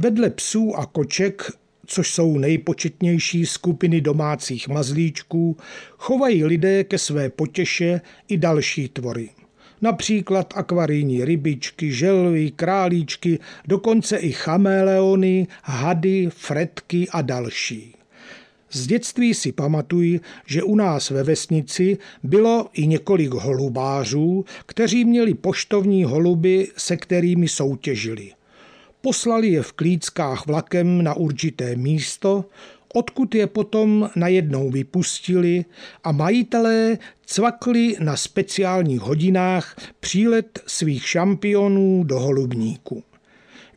Vedle psů a koček což jsou nejpočetnější skupiny domácích mazlíčků, chovají lidé ke své potěše i další tvory. Například akvarijní rybičky, želvy, králíčky, dokonce i chameleony, hady, fretky a další. Z dětství si pamatuji, že u nás ve vesnici bylo i několik holubářů, kteří měli poštovní holuby, se kterými soutěžili. Poslali je v klíckách vlakem na určité místo, odkud je potom najednou vypustili a majitelé cvakli na speciálních hodinách přílet svých šampionů do holubníku.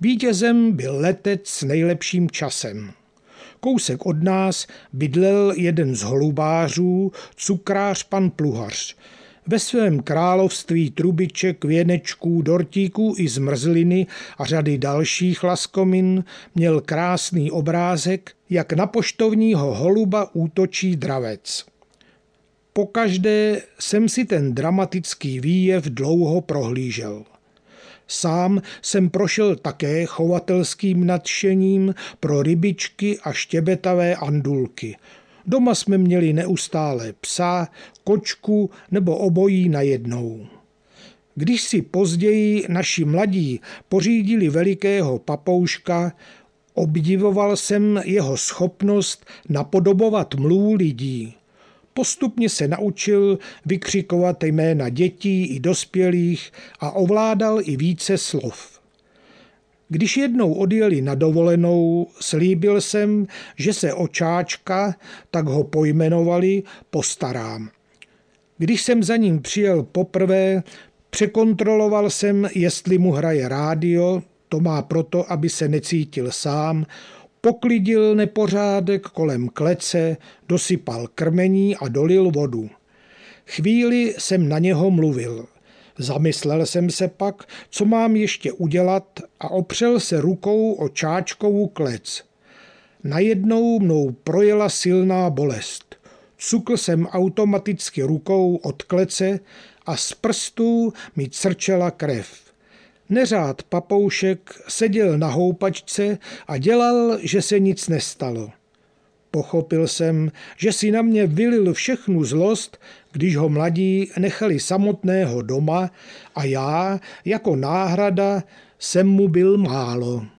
Vítězem byl letec s nejlepším časem. Kousek od nás bydlel jeden z holubářů, cukrář pan Pluhař, ve svém království trubiček, věnečků, dortíků i zmrzliny a řady dalších laskomin měl krásný obrázek, jak na poštovního holuba útočí dravec. Pokaždé jsem si ten dramatický výjev dlouho prohlížel. Sám jsem prošel také chovatelským nadšením pro rybičky a štěbetavé andulky – Doma jsme měli neustále psa, kočku nebo obojí najednou. Když si později naši mladí pořídili velikého papouška, obdivoval jsem jeho schopnost napodobovat mluv lidí. Postupně se naučil vykřikovat jména dětí i dospělých a ovládal i více slov. Když jednou odjeli na dovolenou, slíbil jsem, že se o Čáčka, tak ho pojmenovali, postarám. Když jsem za ním přijel poprvé, překontroloval jsem, jestli mu hraje rádio, to má proto, aby se necítil sám, poklidil nepořádek kolem klece, dosypal krmení a dolil vodu. Chvíli jsem na něho mluvil. Zamyslel jsem se pak, co mám ještě udělat a opřel se rukou o čáčkovou klec. Najednou mnou projela silná bolest. Cukl jsem automaticky rukou od klece a z prstů mi crčela krev. Neřád papoušek seděl na houpačce a dělal, že se nic nestalo. Pochopil jsem, že si na mě vylil všechnu zlost, když ho mladí nechali samotného doma a já jako náhrada jsem mu byl málo.